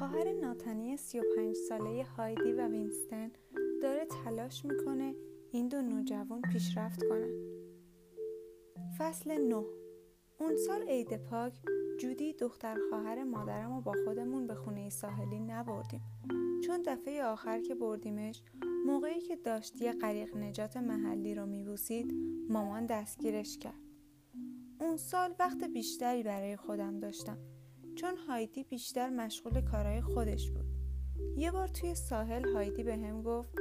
شاتنی 35 ساله هایدی و وینستن داره تلاش می‌کنه این دو نوجوان پیشرفت کنن. فصل 9 اون سال عید پاک جودی دختر خواهر مادرم و با خودمون به خونه ساحلی نبردیم. چون دفعه آخر که بردیمش موقعی که داشت یه غریق نجات محلی رو میبوسید مامان دستگیرش کرد. اون سال وقت بیشتری برای خودم داشتم. چون هایدی بیشتر مشغول کارهای خودش بود یه بار توی ساحل هایدی به هم گفت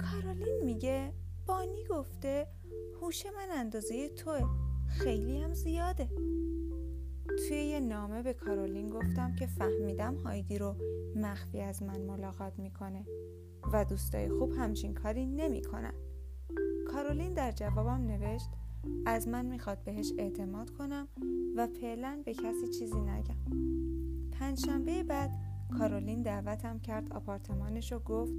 کارولین میگه بانی گفته هوش من اندازه توه خیلی هم زیاده توی یه نامه به کارولین گفتم که فهمیدم هایدی رو مخفی از من ملاقات می‌کنه و دوستای خوب همچین کاری نمی‌کنن. کارولین در جوابم نوشت از من می‌خواد بهش اعتماد کنم و فعلا به کسی چیزی نگم. پنجشنبه بعد کارولین دعوتم کرد آپارتمانش و گفت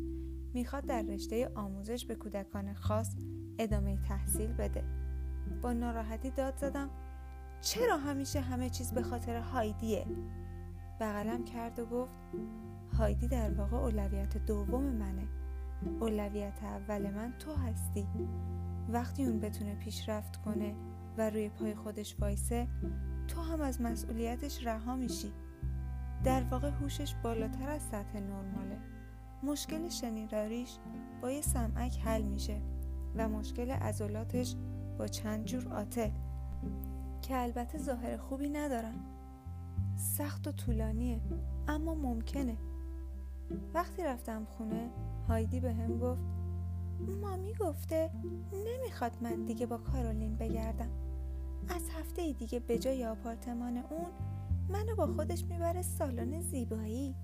می‌خواد در رشته آموزش به کودکان خاص ادامه تحصیل بده. با ناراحتی داد زدم چرا همیشه همه چیز به خاطر هایدیه؟ بغلم کرد و گفت هایدی در واقع اولویت دوم منه. اولویت اول من تو هستی. وقتی اون بتونه پیشرفت کنه و روی پای خودش وایسه تو هم از مسئولیتش رها میشی. در واقع هوشش بالاتر از سطح نرماله. مشکل شنیداریش با یه سمعک حل میشه و مشکل عضلاتش با چند جور آتل که البته ظاهر خوبی ندارن. سخت و طولانیه اما ممکنه. وقتی رفتم خونه هایدی به هم گفت مامی گفته نمی‌خواد من دیگه با کارولین بگردم. از هفته دیگه به جای آپارتمان اون منو با خودش می‌بره سالن زیبایی.